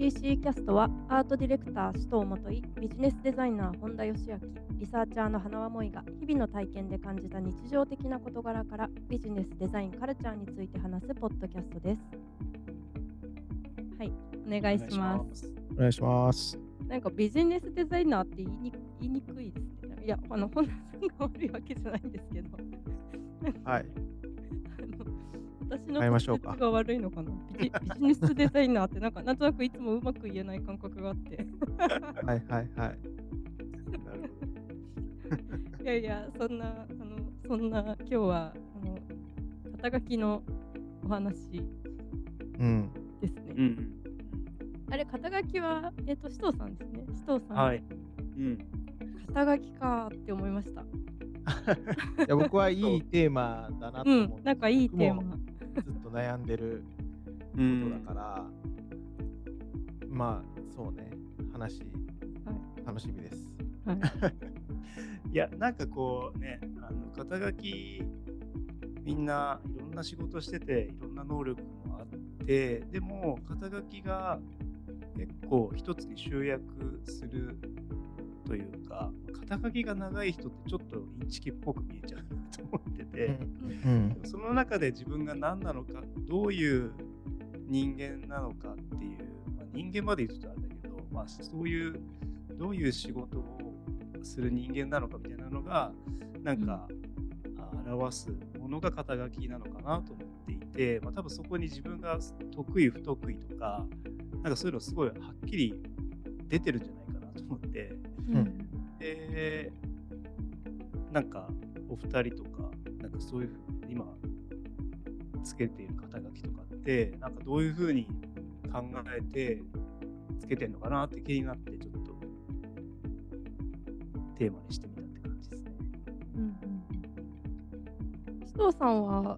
CC キャストはアートディレクター首藤元井ビジネスデザイナー本田義明リサーチャーの花輪萌が日々の体験で感じた日常的な事柄からビジネスデザインカルチャーについて話すポッドキャストですはいお願いしますお願いします。なんかビジネスデザイナーって言いに言いにくいですねいやあの本田さんが悪いわけじゃないんですけどはい。私の滑舌が悪いのかな？ビジネスデザイナーってなんかなんとなくいつもうまく言えない感覚があってはいはいはい。いやいやそんなあのそんな今日はあの肩書きのお話うん。ですね。うん。あれ肩書きはえっ、と首藤さんですね首藤さん、はい。うん。肩書きかーって思いました いや僕はいいテーマだなとうん思って、なんかいいテーマと悩んでるうことんだから、まあそうね、話、はい。楽しみです。はい。いや、なんかこうね、あの肩書き、みんないろんな仕事してて、いろんな能力もあって、でも、肩書きが結構一つに集約するというか、肩書きが長い人ってちょっとインチキっぽく見えちゃう思ってて、うん。その中で自分が何なのか、どういう人間なのかっていう、まあ、人間まで言うとあれだけど、まあ、そういう、どういう仕事をする人間なのかみたいなのが、なんか、あ表すものが肩書きなのかなと思っていて、まあ、多分そこに自分が得意、不得意とか、なんかそういうのすごいはっきり出てるんじゃないかなと思って、うん。で、なんかお二人とそういうふうに今つけている肩書きとかって、なんかどういうふうに考えてつけてるのかなって気になって、ちょっとテーマにしてみたって感じですね。うんうん藤さんは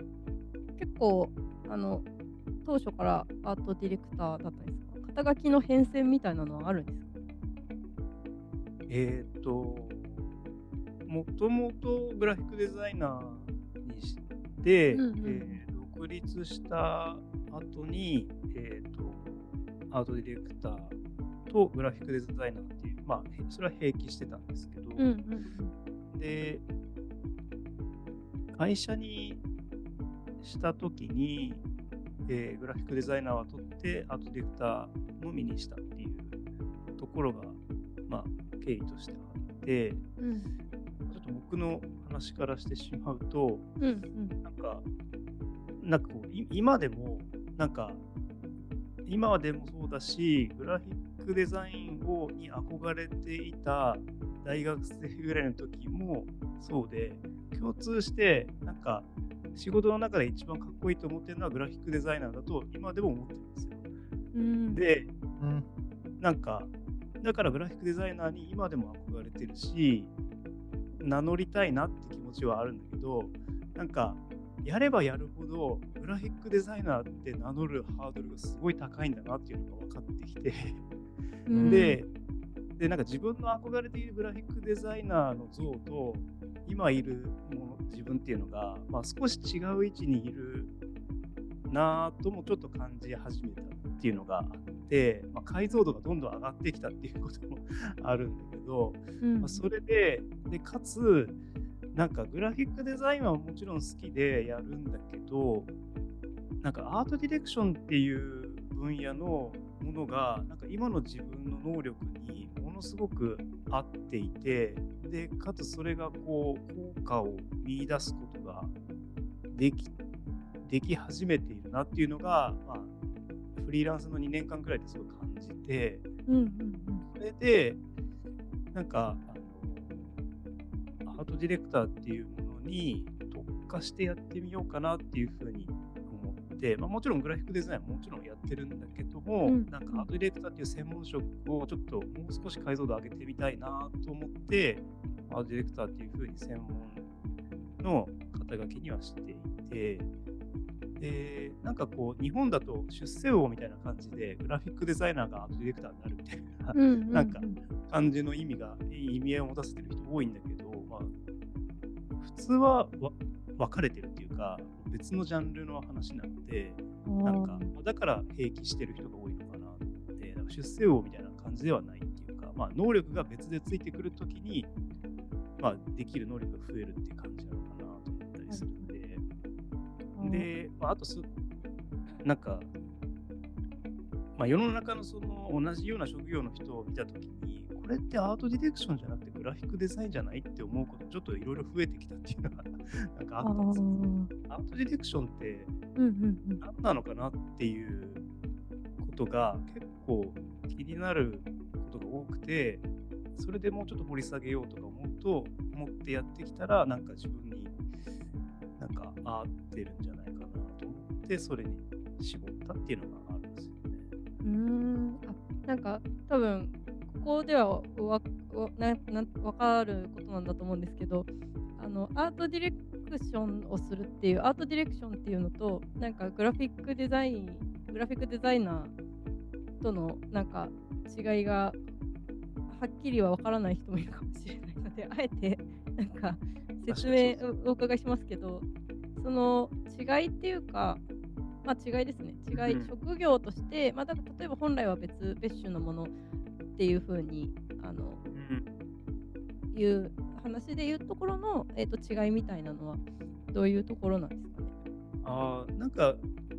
結構あの当初からアートディレクターだったんですか？肩書きの変遷みたいなのはあるんですか？えっ、と、もともとグラフィックデザイナーにして、うんうん。えー独立した後に、えっ、と、アートディレクターとグラフィックデザイナーっていう、まあ、へそれは並記してたんですけど、うんうん。で、会社にしたときに、えーグラフィックデザイナーは取って、アートディレクターのみにしたっていうところが、まあ、経緯としてあって、うん。ちょっと僕の話からしてしまうと、うんうんなんか、なんかこう、い今でも、なんか、今でもそうだし、グラフィックデザインをに憧れていた大学生ぐらいの時もそうで、共通して、なんか、仕事の中で一番かっこいいと思ってるのはグラフィックデザイナーだと今でも思ってるんですよ。うんで、うん。なんか、だからグラフィックデザイナーに今でも憧れてるし、名乗りたいなって気持ちはあるんだけど、なんか、やればやるほど、グラフィックデザイナーって名乗るハードルがすごい高いんだなっていうのが分かってきて、うん。で、で、なんか自分の憧れているグラフィックデザイナーの像と、今いるもの、自分っていうのが、まあ、少し違う位置にいるなぁともちょっと感じ始めたっていうのがあって、まあ、解像度がどんどん上がってきたっていうこともあるんだけど、うんまあ、それででかつなんかグラフィックデザインはもちろん好きでやるんだけどなんかアートディレクションっていう分野のものがなんか今の自分の能力にものすごく合っていてでかつそれがこう効果を見出すことができでき始めているなっていうのが、まあ、フリーランスの2年間くらいですごい感じて。うんうんそれで、なんか、あのアートディレクターっていうものに特化してやってみようかなっていうふうに思って、まあ、もちろんグラフィックデザインはもちろんやってるんだけども、うん。なんかアートディレクターっていう専門職をちょっともう少し解像度上げてみたいなと思って、アートディレクターっていうふうに専門の肩書きにはしていて、で、なんかこう、日本だと出世魚みたいな感じで、グラフィックデザイナーがアートディレクターになるみたいなうんうん。なんか感じの意味が、意味合いを持たせてる人多いんだけど、まあ、普通はわ分かれてるっていうか、別のジャンルの話なので、なんか、だから平気してる人が多いのかなって、だから出世魚みたいな感じではないっていうか、まあ、能力が別でついてくるときに、まあ、できる能力が増えるっていう感じなのかなと思ったりするんで、で、まあ、あとす、なんか、まあ、世の中のその同じような職業の人を見たときに、これってアートディレクションじゃなくてグラフィックデザインじゃないって思うことちょっといろいろ増えてきたっていうのが なんかあったんですよ、ね。アートディレクションって何なのかなっていうことが結構気になることが多くて、それでもうちょっと掘り下げようとか思うと、思ってやってきたら、なんか自分になんか合ってるんじゃないかなと思って、それに絞ったっていうのがあるんですよね。うんあなんか多分ここではわなな分かることなんだと思うんですけどあのアートディレクションをするっていうアートディレクションっていうのとなんかグラフィックデザイングラフィックデザイナーとのなんか違いがはっきりは分からない人もいるかもしれないのであえてなんか説明をお伺いしますけどその違いっていうかまあ違いですね。違い、職業として、まあ、だ例えば本来は別別種のものっていうふうにあの、うん、いう話でいうところの、えーと、違いみたいなのはどういうところなんですかね？あなんか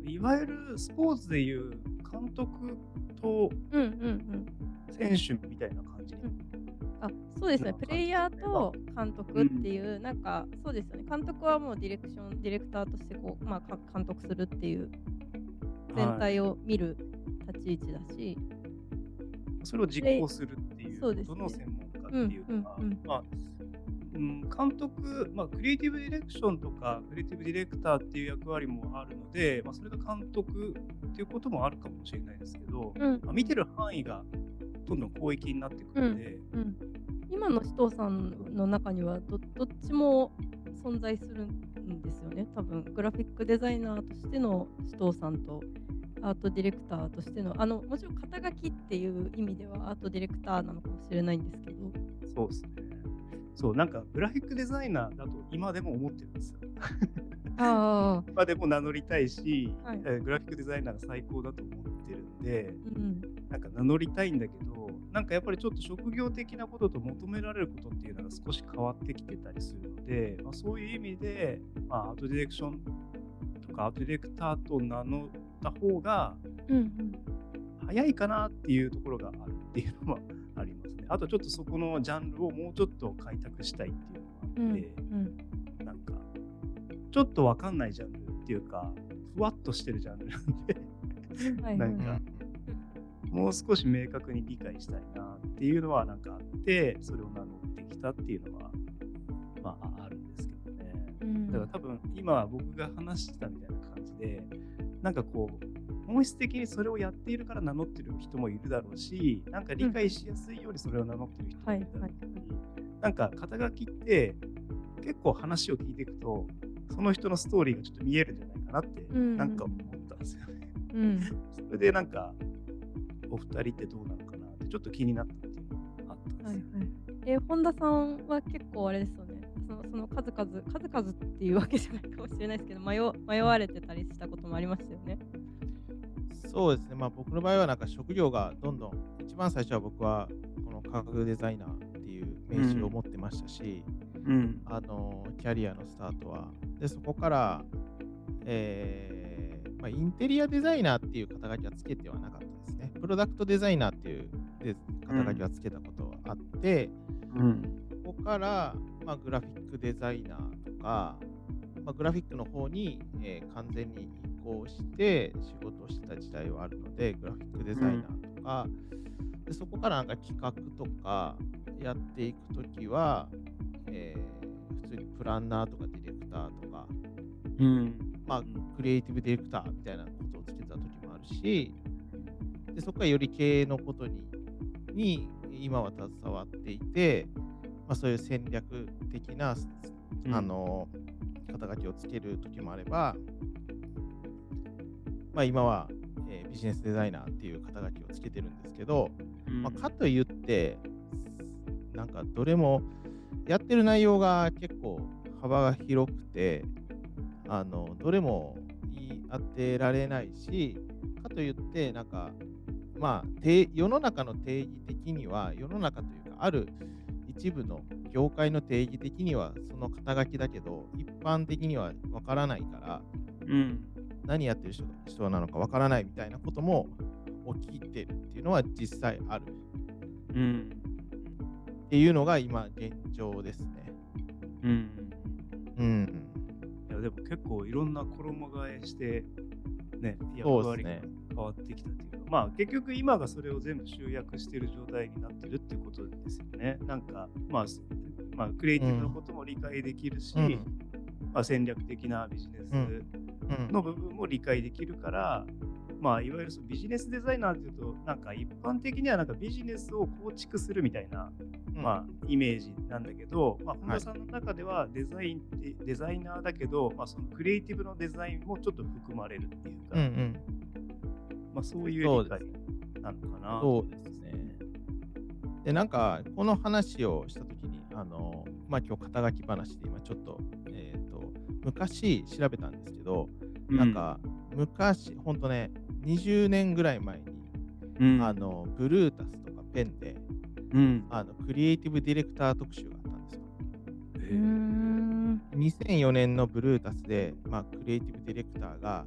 いわゆるスポーツでいう監督と選手みたいな感じ、うん。うん、あそうですね、プレイヤーと監督っていう、うん、なんかそうですよね、監督はもうディレクション、ディレクターとしてこう、まあ、監督するっていう、全体を見る立ち位置だし、それを実行するっていうことの専門家っていうのは、まあ、うん、監督、まあ、クリエイティブディレクションとか、クリエイティブディレクターっていう役割もあるので、まあ、それが監督っていうこともあるかもしれないですけど、うん、まあ、見てる範囲がどんどん広域になってくるので、うんうん、今の首藤さんの中にはどどっちも存在するんですよね、多分グラフィックデザイナーとしての首藤さんとアートディレクターとしてのあのもちろん肩書きっていう意味ではアートディレクターなのかもしれないんですけど。そうですね。そうなんかグラフィックデザイナーだと今でも思ってるんですよ。あ 今でも名乗りたいし、はい、グラフィックデザイナーが最高だと思ってるんで、うん、なんか名乗りたいんだけどなんかやっぱりちょっと職業的なことと求められることっていうのが少し変わってきてたりするので、まあ、そういう意味で、まあ、アートディレクションとかアートディレクターと名乗った方が早いかなっていうところがあるっていうのもありますね。あとちょっとそこのジャンルをもうちょっと開拓したいっていうのがあって、うんうん、なんかちょっとわかんないジャンルっていうかふわっとしてるジャンルなんでなんかもう少し明確に理解したいなっていうのはなんかあってそれを名乗ってきたっていうのはまああるんですけどね。だから多分今僕が話してたみたいな感じでなんかこう、本質的にそれをやっているから名乗ってる人もいるだろうし、なんか理解しやすいようにそれを名乗ってる人もいるだろうし、うん。はいはい、なんか肩書きって結構話を聞いていくと、その人のストーリーがちょっと見えるんじゃないかなって、なんか思ったんですよね。うん、それでなんか、お二人ってどうなのかなってちょっと気になったっていうのがあったんですよ、はいはい、え本田さんは結構あれですよね。そのその数々数々っていうわけじゃないかもしれないですけど迷迷われてたりしたこともありましたよね。そうですね、まあ、僕の場合はなんか職業がどんどん一番最初は僕はこの科学デザイナーっていう名刺を持ってましたし、うん、あのキャリアのスタートは。でそこから、えーまあ、インテリアデザイナーっていう肩書きはつけてはなかったですね。プロダクトデザイナーっていう肩書きはつけたことはあって、うん、そこから、まあ、グラフィックデザイナーとか、まあ、グラフィックの方に、えー、完全に移行して仕事をしてた時代はあるので、グラフィックデザイナーとか、うん、でそこからなんか企画とかやっていくときは、えー、普通にプランナーとかディレクターとか、うん、まあ、クリエイティブディレクターみたいなことをつけた時もあるし、でそこからより経営のことにに今は携わっていて、まあ、そういう戦略的な、うん、あの肩書きをつける時もあれば、まあ、今は、えー、ビジネスデザイナーっていう肩書きをつけてるんですけど、うん、まあ、かといってなんかどれもやってる内容が結構幅が広くてあのどれも言い当てられないしかといってなんかまあ、世の中の定義的には、世の中というか、ある一部の業界の定義的にはその肩書きだけど、一般的にはわからないから、うん、何やってる人人なのかわからないみたいなことも起きてるっていうのは実際ある。うん、っていうのが今現状ですね。うん。うん。いやでも結構いろんな衣替えしてね、役割が変わってきたというか、まあ結局今がそれを全部集約している状態になってるっていうことですよね。なんか、まあ、まあ、クリエイティブのことも理解できるし、うん、まあ、戦略的なビジネスの部分も理解できるから、まあ、いわゆるそのビジネスデザイナーっていうと、なんか一般的にはなんかビジネスを構築するみたいな、うん、まあ、イメージなんだけど、まあ、本田さんの中ではデザインって、はい、デザイナーだけど、まあ、そのクリエイティブのデザインもちょっと含まれるっていうか、うんうん、まあ、そういう理解なのかな。そうですね。で、なんか、この話をしたときに、あの、まあ、今日肩書き話で今ちょっと、えっ、ー、と、昔調べたんですけど、なんか、昔、ほんとね、20年ぐらい前に、うん、あのブルータスとかペンで、うん、あのクリエイティブディレクター特集があったんですよ。2004年のブルータスで、まあ、クリエイティブディレクターが、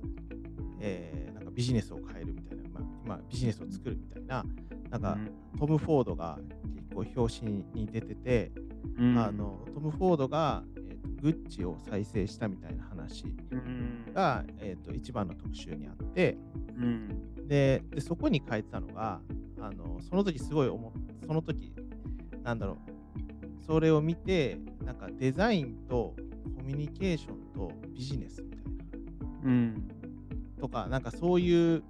えー、ビジネスを変えるみたいな、まあ、まあ、ビジネスを作るみたいな、なんか、うん、トム・フォードが結構表紙に出てて、うん、あのトム・フォードが、えーと、グッチを再生したみたいな話が、うん、えーと一番の特集にあって、うん、ででそこに書いてたのがあのその時すごい思その時なんだろうそれを見てなんかデザインとコミュニケーションとビジネスみたいな、うん、とかなんかそういう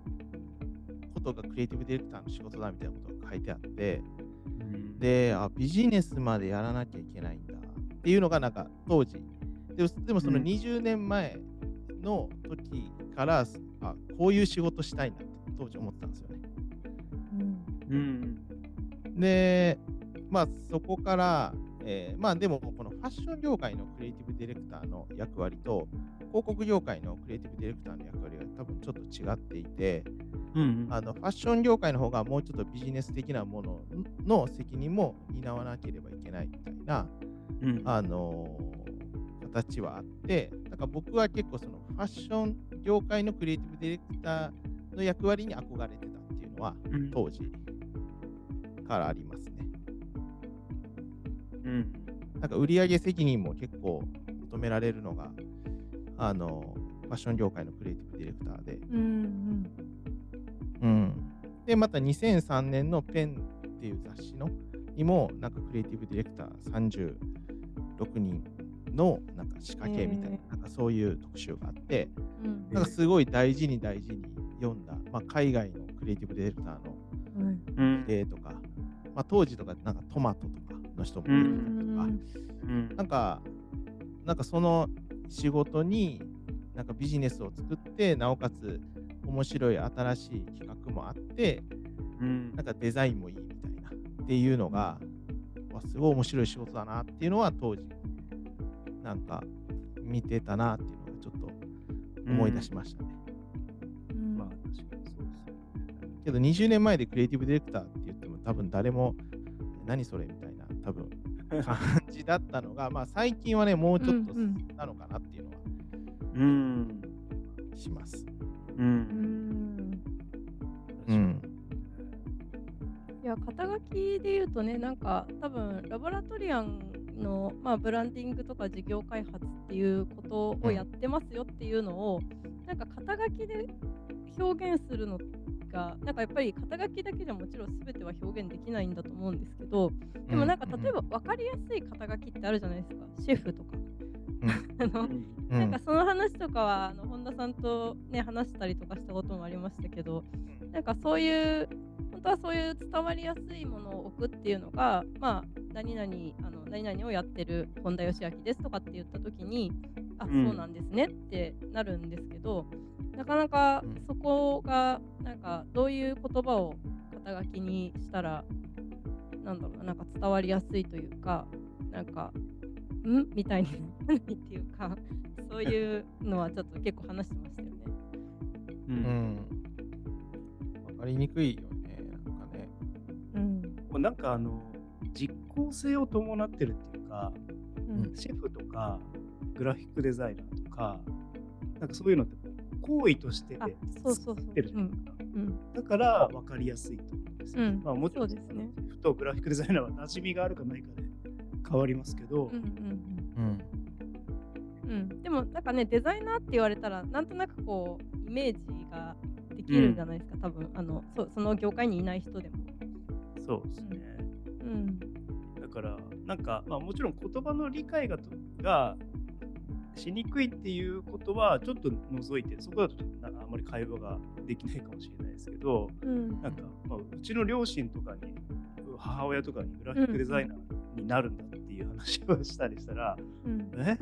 ことがクリエイティブディレクターの仕事だみたいなことが書いてあって、うん、であビジネスまでやらなきゃいけないんだ。っていうのがなんか当時。ででもその20年前の時からあこういう仕事したいなって当時思ってたんですよね。うん、うん、でまあそこから、えー、まあでもこのファッション業界のクリエイティブディレクターの役割と広告業界のクリエイティブディレクターの役割が多分ちょっと違っていて、うん、あのファッション業界の方がもうちょっとビジネス的なものの責任も担わなければいけないみたいな、うん、あの形はあって、なんか僕は結構そのファッション業界のクリエイティブディレクターの役割に憧れてたっていうのは、当時からありますね。うん。なんか売上責任も結構求められるのが、あの、ファッション業界のクリエイティブディレクターで。うん、うん、で、また2003年のペンっていう雑誌のにも、なんかクリエイティブディレクター36人のなんか仕掛けみたいな、なんかそういう特集があって、うん、なんかすごい大事に大事に読んだ、まあ、海外のクリエイティブディレクターの例とか、まあ、当時とかなんかトマトとかの人も出てたりとか、うん、なんかなんかその仕事になんかビジネスを作ってなおかつ面白い新しい企画もあって、うん、なんかデザインもいいみたいなっていうのが、すごい面白い仕事だなっていうのは当時なんか見てたなっていうのがちょっと思い出しましたね。うん、まあ確かにそうですよね。けど20年前でクリエイティブディレクターって言っても多分誰も何それみたいな多分 感じだったのが、まあ最近はね、もうちょっとなのします。うん。うん。いや、肩書きで言うとね、なんか多分ラボラトリアンの、まあ、ブランディングとか事業開発っていうことをやってますよっていうのを、なんか肩書きで表現するのがなんかやっぱり肩書きだけじゃもちろん全ては表現できないんだと思うんですけどでもなんか例えば分かりやすい肩書きってあるじゃないですかシェフとか。あのなんかその話とかはあの本田さんと、ね、話したりとかしたこともありましたけどなんかそういう本当はそういう伝わりやすいものを置くっていうのが、まあ、何々あの何々をやってる本田義明ですとかって言った時にあ、うん、そうなんですねってなるんですけどなかなかそこがなんかどういう言葉を肩書きにしたらなんだろうななんか伝わりやすいというかなんかん？みたいにならないっていうかそういうのはちょっと結構話してましたよね。うん。わ、かりにくいよね。もなんかあの、実効性を伴ってるっていうか、うん、シェフとか、グラフィックデザイナーとか、なんかそういうのって行為として作ってるじゃないですか。だから分かりやすいと思うんですよ。うん、まあ、もちろん、ね、ふとグラフィックデザイナーは馴染みがあるかないかで変わりますけど。うんうんうん、でもなんかねデザイナーって言われたらなんとなくこうイメージができるじゃないですか、多分。あのそその業界にいない人でも。そうですね。うん、だからなんか、まあ、もちろん言葉の理解ががしにくいっていうことはちょっと除いてそこだとあんまり会話ができないかもしれないですけど、うん、なんか、まあ、うちの両親とかに母親とかにグラフィックデザイナーになるんだっていう話をしたりしたら、うん、え？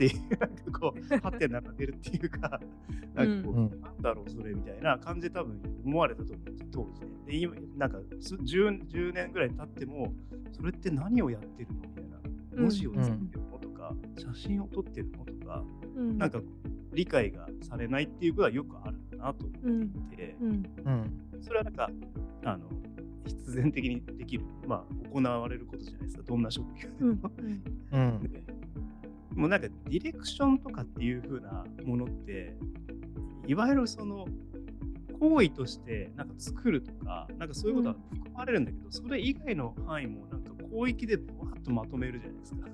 っていうなんかこうハテナが出るっていうか なんかこう、うん、なんだろうそれみたいな感じで多分思われたと思うんです当時ね。で今なんか 10, 10年ぐらい経ってもそれって何をやってるのみたいな文字を作ってる写真を撮ってるのとか、うん、なんか理解がされないっていうことはよくあるなと思っていて、うん。うん、それはなんかあの必然的にできる、まあ、行われることじゃないですかどんな職業でも。うん、でもなんかディレクションとかっていう風なものっていわゆるその行為としてなんか作るとかなんかそういうことは含まれるんだけど、それ以外の範囲もなんか広域でバーッとまとめるじゃないですか。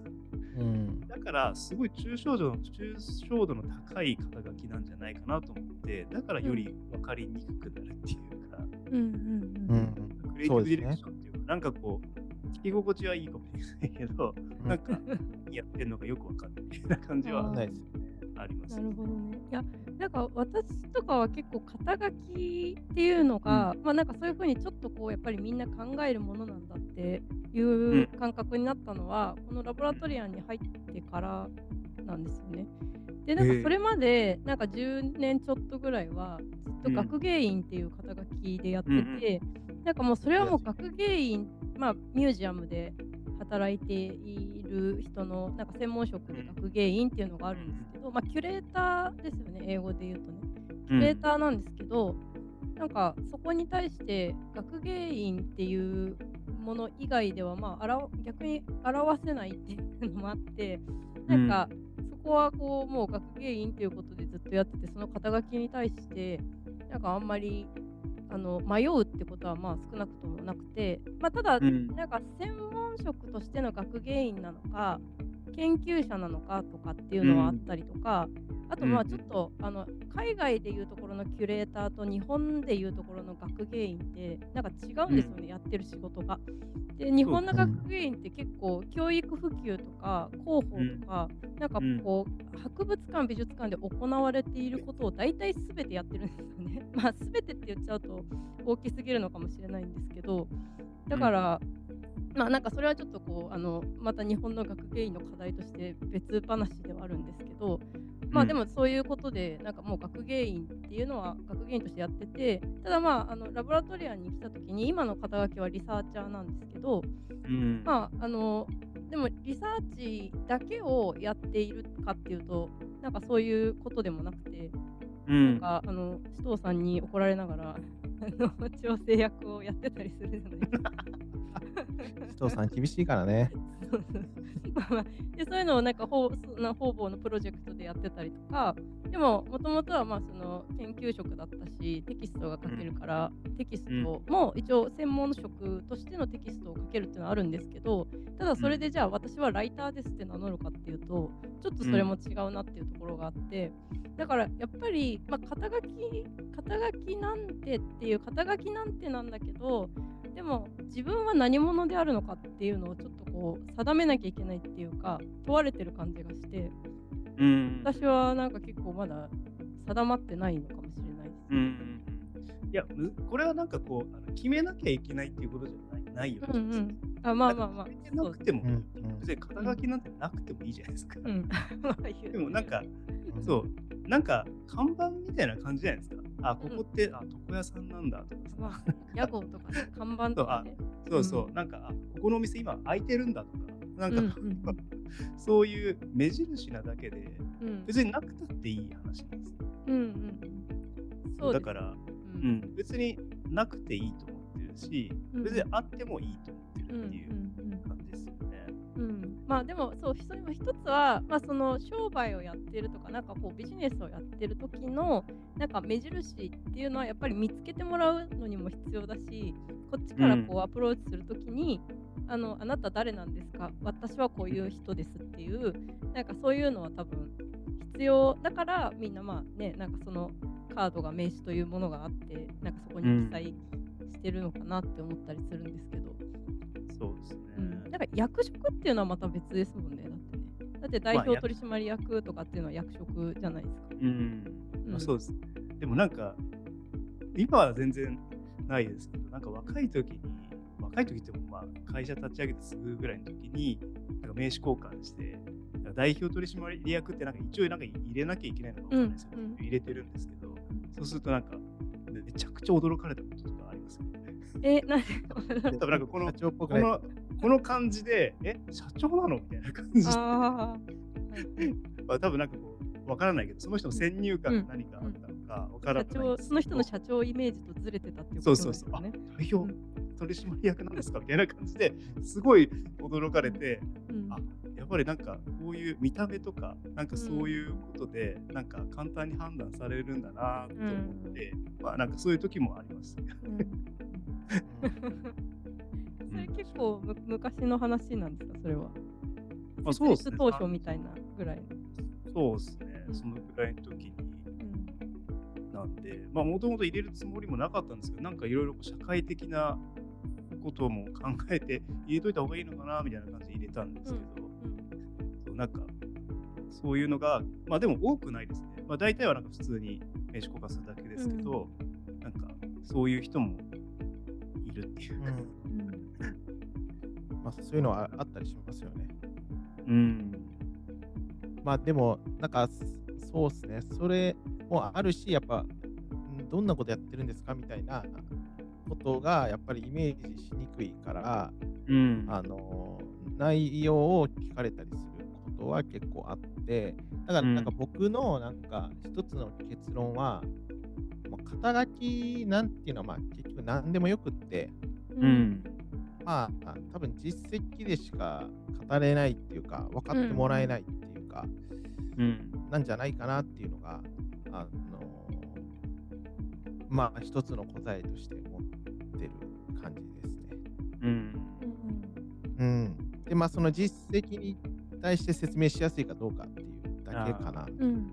うん、だからすごい抽象度の抽象度の高い肩書きなんじゃないかなと思ってだからより分かりにくくなるっていうか、うん。うん、クリエイティブディレクションっていうか、ね、なんかこう聞き心地はいいかもしれないけど、なんか何やってんのかよく分かんないな感じはないです。よね。あります、なるほどね。いや、なんか私とかは結構肩書きっていうのが、うん、まあなんかそういうふうにちょっとこうやっぱりみんな考えるものなんだっていう感覚になったのは、うん、このラボラトリアンに入ってからなんですよね。でなんかそれまでなんか10年ちょっとぐらいはずっと学芸員っていう肩書きでやってて、うん、なんかもうそれはもう学芸員、まあミュージアムで働いている人のなんか専門職で学芸員っていうのがあるんですけど、まあ、キュレーターですよね英語で言うとね。キュレーターなんですけど、うん、なんかそこに対して学芸員っていうもの以外ではまあ逆に表せないっていうのもあってなんかそこはこうもう学芸員っていうことでずっとやっててその肩書きに対してなんかあんまりあの迷うってことはまあ少なくともなくて、まあ、ただ、なんか専門職としての学芸員なのか研究者なのかとかっていうのはあったりとか、うん、あとまあちょっと、うん、あの海外でいうところのキュレーターと日本でいうところの学芸員ってなんか違うんですよね、うん、やってる仕事が。で日本の学芸員って結構教育普及とか広報とか、なんかこう博物館美術館で行われていることを大体全てやってるんですよね。まあ全てって言っちゃうと大きすぎるのかもしれないんですけどだから、まあなんかそれはちょっとこうあのまた日本の学芸員の課題として別話ではあるんですけどまあでもそういうことでなんかもう学芸員っていうのは学芸員としてやっててただまああのラボラトリアンに来た時に今の肩書きはリサーチャーなんですけど、うん、まああのでもリサーチだけをやっているかっていうとなんかそういうことでもなくて、うん、なんかあの首藤さんに怒られながらあの調整役をやってたりするじゃないですか。人さん厳しいからね。でそういうのをなんか方方々のプロジェクトでやってたりとかでももともとはまあその研究職だったしテキストが書けるから、うん、テキストも一応専門職としてのテキストを書けるっていうのはあるんですけどただそれでじゃあ私はライターですって名乗るかっていうとちょっとそれも違うなっていうところがあって、だからやっぱり、まあ、肩書き肩書きなんてっていう肩書きなんてなんだけどでも自分は何者であるのかっていうのをちょっとこう定めなきゃいけないっていうか問われてる感じがして、うん、私はなんか結構まだ定まってないのかもしれないです、うん、いやこれはなんかこうあの決めなきゃいけないっていうことじゃないないよね、うんうん、あまあまあまあ決めなくても、別に肩書きなんてなくてもいいじゃないですか、うん、でもなんかそう。なんか看板みたいな感じじゃないですか。あ、ここって、あ、床屋さんなんだとかさ。まあ、屋号とか、ね、看板とか、ね、そうそう、う。ん、なんか、あ、ここのお店今開いてるんだとか、なんか、うん。うん、そういう目印なだけで、うん、別になくたっていい話なんですよ。うんうん。そうだから、うん、別になくていいと思っってるし、別にあってもいいと思ってるっていう感じですよね。うん、まあでもそう一つは、まあ、その商売をやってるとかなんかこうビジネスをやってる時のなんか目印っていうのはやっぱり見つけてもらうのにも必要だしこっちからこうアプローチする時に、うん、あのあなた誰なんですか？私はこういう人ですっていうなんかそういうのは多分必要だからみんなまあねなんかそのカードが名刺というものがあってなんかそこに記載してるのかなって思ったりするんですけど、そうですね、うん、だから役職っていうのはまた別ですもんねだってね。だって代表取締役とかっていうのは役職じゃないですか、うん、うん、まあ、そうです。でもなんか今は全然ないですけどなんか若い時に若い時ってもまあ会社立ち上げてすぐぐらいの時になんか名刺交換して代表取締役ってなんか一応なんか入れなきゃいけないのか分かんないですけど、うん、入れてるんですけどそうするとなんかめちゃくちゃ驚かれたこととかありますよね。え、なんで多分なんかこのこのこの感じで、え、社長なのみたいな感じで。あまあ多分なんかこう、わからないけど、その人の先入観が何かあったのかわからない、うん。うん、その人の社長イメージとずれてたっていうことですね。そうそうそう。あ、代表取締役なんですか？みたいな感じですごい驚かれて、うん、あやっぱりなんかこういう見た目とかなんかそういうことでなんか簡単に判断されるんだなと思って、うん、まあなんかそういう時もあります。それ結構む昔の話なんですかそれは？あそうですね。当初みたいなぐらい。そうですね。そのぐらいの時に。なんで、まあもともと入れるつもりもなかったんですけど、なんかいろいろ社会的なことも考えて入れといた方がいいのかなみたいな感じで入れたんですけど、なんかそういうのが、まあでも多くないですね。まあ大体はなんか普通に名刺交換するだけですけど、うん、なんかそういう人もいるっていう。うんまあ、そういうのはあったりしますよね。うん。まあでも、なんかそうですね。それもあるし、やっぱどんなことやってるんですかみたいなことがやっぱりイメージしにくいから、うん、あの内容を聞かれたりすることは結構あってだからなんか僕のなんか一つの結論は、もう肩書きなんていうのはまあ結局何でもよくって、うん、まあ多分実績でしか語れないっていうか分かってもらえないっていうか、うん、なんじゃないかなっていうのがあのまあ一つの答えとして持ってる感じですね。うん。うん。で、まあその実績に対して説明しやすいかどうかっていうだけかな。うん、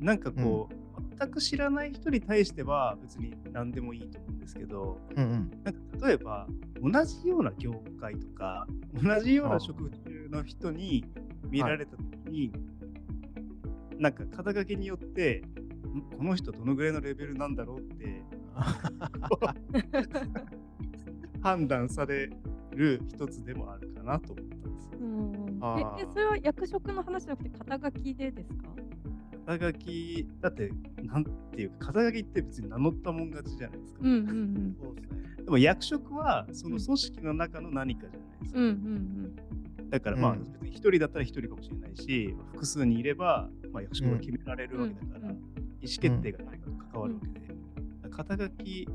なんかこう、うん、全く知らない人に対しては別に何でもいいと思うんですけど、うんうん、なんか例えば同じような業界とか同じような職種の人に見られた時に、はい、なんか肩書きによってこの人どのぐらいのレベルなんだろうって 判断される一つでもあるかなと思った。んですよ。ええそれは役職の話じゃなくて肩書きでですか？肩書きだってなんていうか肩書きって別に名乗ったもん勝ちじゃないですか。うんうんうん、そうですね、でも役職はその組織の中の何かじゃないですか。うんうんうん。だからまあ、別に1人だったら1人かもしれないし、複数にいれば、まあ、役職が決められるわけだから、意思決定が誰かと関わるわけで、うん、肩書き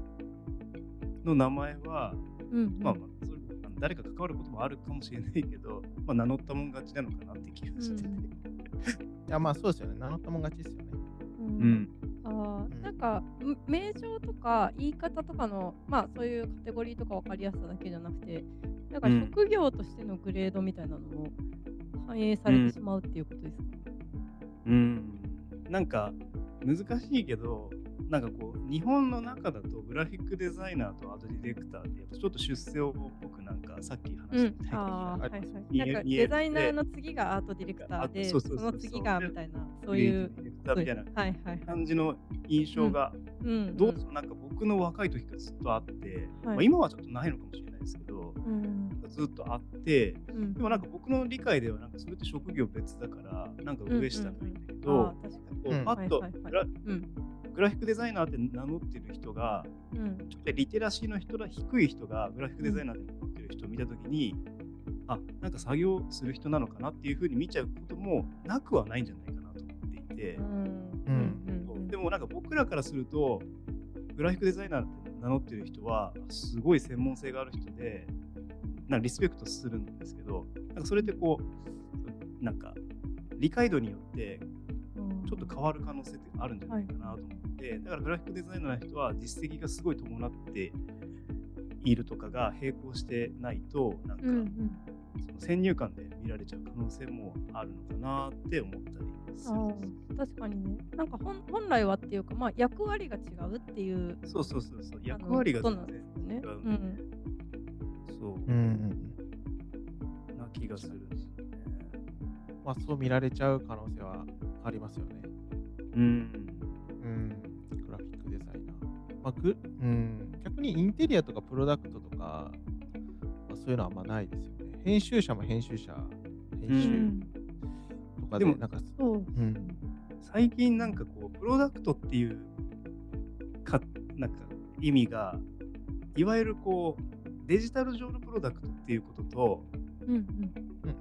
の名前は、うんうん、まあ、まあ、それ誰か関わることもあるかもしれないけど、まあ、名乗ったもん勝ちなのかなって気がしてて。うん、いや、まあそうですよね。名乗ったもん勝ちですよね。うん。あなんか名称とか言い方とかのまあそういうカテゴリーとか分かりやすさだけじゃなくてなんか職業としてのグレードみたいなのも反映されてしまうっていうことですか、うん、うん、なんか難しいけど、なんかこう、日本の中だとグラフィックデザイナーとアートディレクターってちょっと出世を僕なんかさっき話した はいはい、なんかデザイナーの次がアートディレクターで、その次がみたいな、そういう。ディレクターみたいな感じの印象が、どうぞなんか僕の若い時からずっとあって、まあ、今はちょっとないのかもしれないですけど、ずっとあって、でもなんか僕の理解ではなんかそれって職業別だから、なんか上下ないんだけど、パッとグラフィックデザイナーって名乗ってる人が、うん、ちょっとリテラシーの人が低い人がグラフィックデザイナーで名乗ってる人を見たときに、うん、あなんか作業する人なのかなっていうふうに見ちゃうこともなくはないんじゃないかなと思っていて、うん、でもなんか僕らからするとグラフィックデザイナーって名乗ってる人はすごい専門性がある人でなんかリスペクトするんですけどなんかそれってこうなんか理解度によってちょっと変わる可能性ってあるんじゃないかなと思って、はい、だからグラフィックデザイナーの人は実績がすごい伴っているとかが並行してないとなんか、うんうん、その先入観で見られちゃう可能性もあるのかなって思ったりする確かにね。なんか本本来はっていうか、まあ、役割が違うっていうそうそうそうそう役割が全然違う、ね、ん、そう、うん、な気がするんですよね。まあそう見られちゃう可能性はありますよね。うん、うん、グラフィックデザイナー、まあぐうん、逆にインテリアとかプロダクトとか、まあ、そういうのはあんまないですよね。編集者も編集者編集とかで、もなんかそう、うん、最近なんかこうプロダクトっていうかなんか意味がいわゆるこうデジタル上のプロダクトっていうことと、うんうん、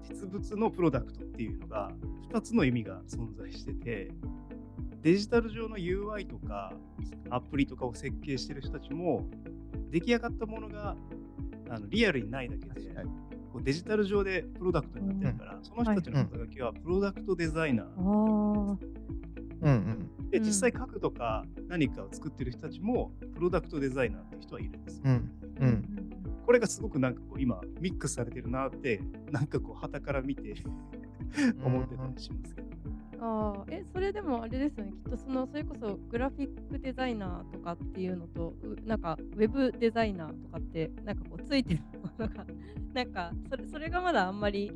実物のプロダクトっていうのが2つの意味が存在しててデジタル上の UI とかアプリとかを設計してる人たちも出来上がったものがあのリアルにないだけで、こうデジタル上でプロダクトになってるから、うん、その人たちの肩書きはプロダクトデザイナー。うんうん、で実際書くとか何かを作ってる人たちもプロダクトデザイナーっていう人はいるんですよ。うんうん、これがすごくなんかこう今ミックスされてるなってなんかこう旗から見て 思ってたりしますけど。あ、え、それでもあれですよね。きっとその、それこそグラフィックデザイナーとかっていうのと、なんかウェブデザイナーとかって、なんかこうついてるものが、なんかそれそれがまだあんまり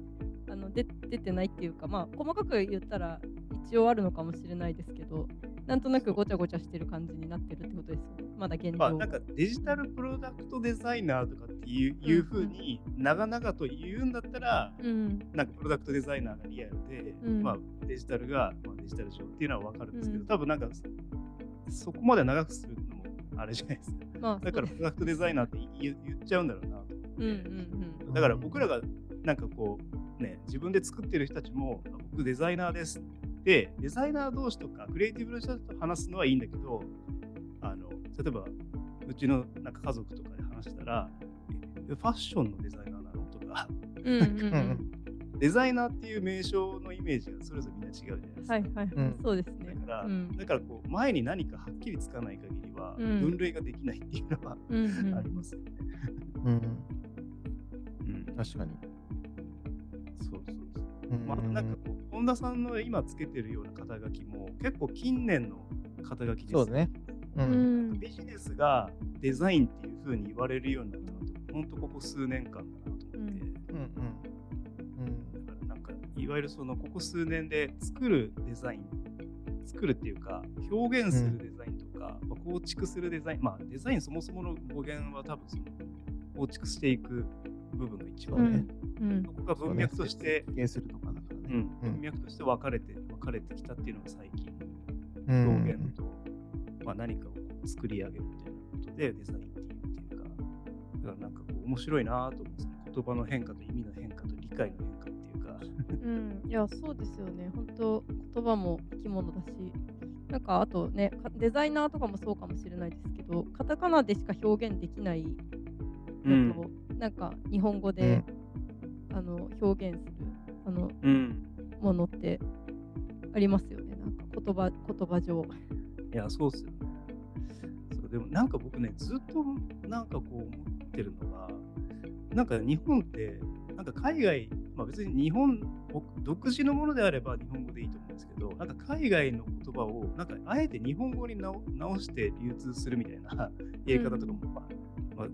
あの出出てないっていうか、まあ細かく言ったら一応あるのかもしれないですけど、なんとなくごちゃごちゃしてる感じになってるってことですよね。まだ現状。まあ、なんかデジタルプロダクトデザイナーとかっていう,、いうふうに長々と言うんだったら、うん、なんかプロダクトデザイナーがリアルで、うん、まあ、デジタルが、まあ、デジタル上っていうのは分かるんですけど、うん、多分なんかそこまで長くするのもあれじゃないですか。まあ、だからプロダクトデザイナーって言っちゃうんだろうなと思って、うんうんうん、だから僕らがなんかこうね自分で作ってる人たちも僕デザイナーですで、デザイナー同士とかクリエイティブの人と話すのはいいんだけど、例えばうちのなんか家族とかで話したら、ファッションのデザイナーなの？とか、うんうんうん デザイナーっていう名称のイメージがそれぞれみんな違うじゃないですか。はいはい、うん、そうですね。だから、うん、だからこう前に何かはっきりつかない限りは、分類ができないっていうのは、うん、ありますよね。うん、うん、確かに。そうそうそう。まあなんかこう本田さんの今つけてるような肩書きも結構近年の肩書きですよね。うん、ビジネスがデザインっていう風に言われるようになったのって本当ここ数年間だなと思って、うん。うんうん、だからなんかいわゆるそのここ数年で作るデザイン作るっていうか表現するデザインとか、うん、まあ、構築するデザイン。まあデザインそもそもの語源は多分その構築していく部分の一番ね、うん、そこが文脈として、ね、するとかうん、文脈として分かれて分かれてきたっていうのが最近の表現と、まあ、何かを作り上げるみたいなことでデザインっていうっていうかだからなんかこう面白いなと思うんですね言葉の変化と意味の変化と理解の変化っていうか。うんいやそうですよね。本当言葉も生き物だし。なんかあとねデザイナーとかもそうかもしれないですけどカタカナでしか表現できないのと、うん、なんか日本語で、うん、あの表現するあの、うん、ものってありますよね。なんか言葉言葉上。いや、そうっすよね。そうでもなんか僕ね、ずっとなんかこう思ってるのが、なんか日本って、なんか海外、まあ別に日本、独自のものであれば日本語でいいと思うんですけど、なんか海外の言葉を、なんかあえて日本語に直して流通するみたいな 言い方とかも、うん、まあ、まあ、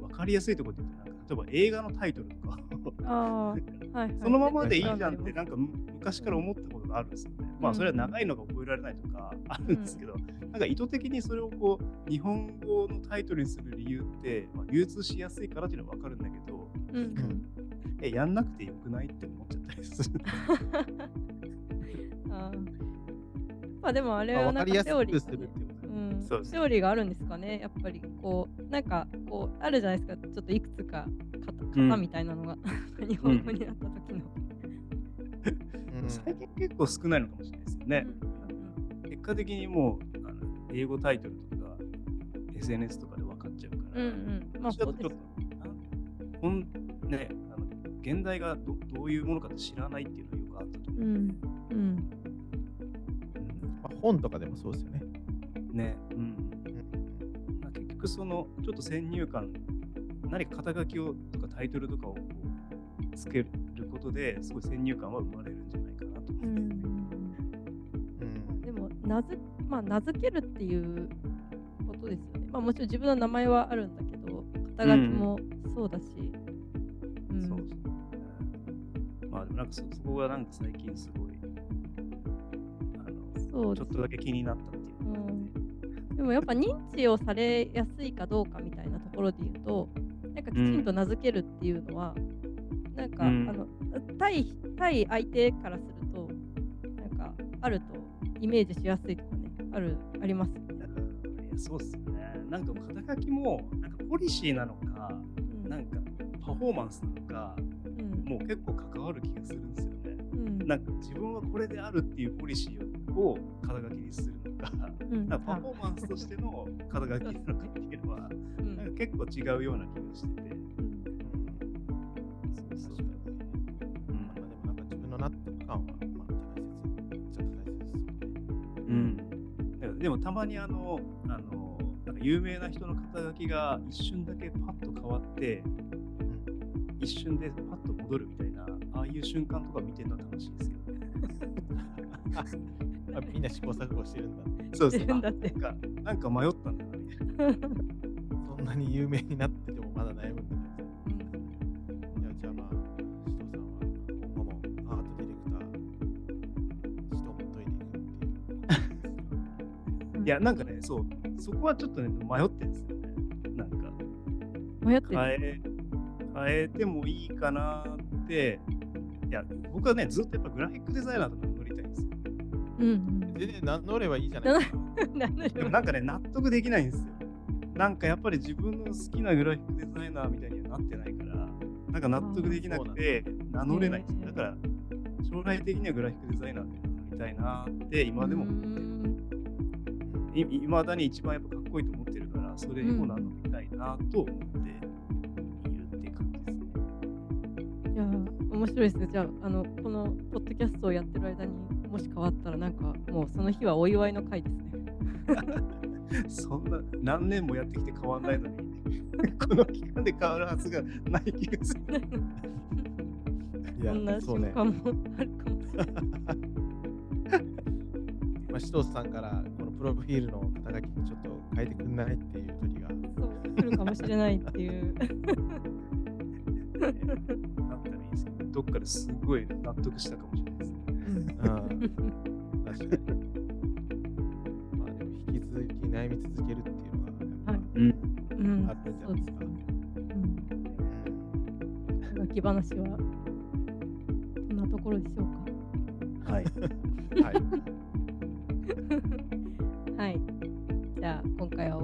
分かりやすいところで言うと、なんか例えば映画のタイトルとかあはい、そのままでいいじゃんってなんか昔から思ったことがあるんですよね。まあそれは長いのが覚えられないとかあるんですけど、なんか意図的にそれをこう日本語のタイトルにする理由って、まあ、流通しやすいからっていうのは分かるんだけど、うん、えやんなくてよくないって思っちゃったりする。あまあでもあれはなんかセオリー、ね、そうセオリーがあるんですかねやっぱりこうなんかこうあるじゃないですか。ちょっといくつか型みたいなのが、うん、日本語になった時の、うん、最近結構少ないのかもしれないですよね、うん、結果的にもうあの英語タイトルとか SNS とかで分かっちゃうから、うんうん、まあそうです。ほんね、あの現代がどどういうものか知らないっていうのはよくあったと思う。うんうんうんまあ、本とかでもそうですよね。ね。うん。まあ、結局そのちょっと先入観何か肩書きをとかタイトルとかをつけることですごい先入観は生まれるんじゃないかなと思って、うん、でも名付,、まあ、名付けるっていうことですよね、まあ、もちろん自分の名前はあるんだけど肩書きもそうだし、うん、そうそうまあでもなんかそそこがなんか最近すごいあのそうちょっとだけ気になったっていう、うん、でもやっぱ認知をされやすいかどうかみたいなところで言うとなんかきちんと名付けるっていうのは、うん、なんか、うん、あの対対相手からするあるとイメージしやすいとかねあるありますよね。いやそうっすよね。なんか肩書きもなんかポリシーなのか、うん、なんかパフォーマンスなのか、うん、もう結構関わる気がするんですよね。うん、なんか自分はこれであるっていうポリシーを肩書きにするのか、うん、かパフォーマンスとしての肩書きなのかっていうのは、なんか結構違うような気がしてて。まにあの、あの、なんか有名な人の肩書きが一瞬だけパッと変わって、うん、一瞬でパッと戻るみたいな、ああいう瞬間とか見てるのは楽しいですけどね。みんな試行錯誤してるんだ。そうですね。なんかなんか迷ったんだなみたいな。そんなに有名になっててもまだ悩むんだいや、なんかね、そう、そこはちょっとね、迷ってるんですよね。なんか、迷って変え、変えてもいいかなって、いや、僕はね、ずっとやっぱグラフィックデザイナーとか乗りたいんですよ。うん。全然名乗ればいいじゃないですか。でもなんかね、納得できないんですよ。なんかやっぱり自分の好きなグラフィックデザイナーみたいにはなってないから、なんか納得できなくて名乗れないんですよ。だから、将来的にはグラフィックデザイナーってなりたいなって今でも思ってる。いまだに一番やっぱかっこいいと思ってるから、それにも名乗りたいなと思っているっていう感じですね。いや面白いですね。じゃあ、あのこのポッドキャストをやってる間にもし変わったら、なんかもうその日はお祝いの会ですね。そんな何年もやってきて変わんないのに、この期間で変わるはずがない気がする。そんな瞬間もあるかもしれない。まあ、首藤さんからプロフィールの肩書きちょっと変えてくんないっていう時が。そう、来るかもしれないっていう。なったらいいですけど、どっかですごい納得したかもしれないですね。うん、確かに。まあでも引き続き悩み続けるっていうのはい、うん、あるんじゃないですか。うん、き話は、こん。なところでしょうか。はい。はいはい。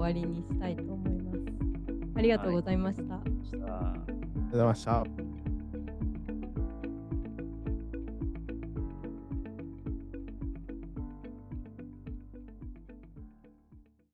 わりにしたいと思います。ありがとうございました。はい、ありがとうございました。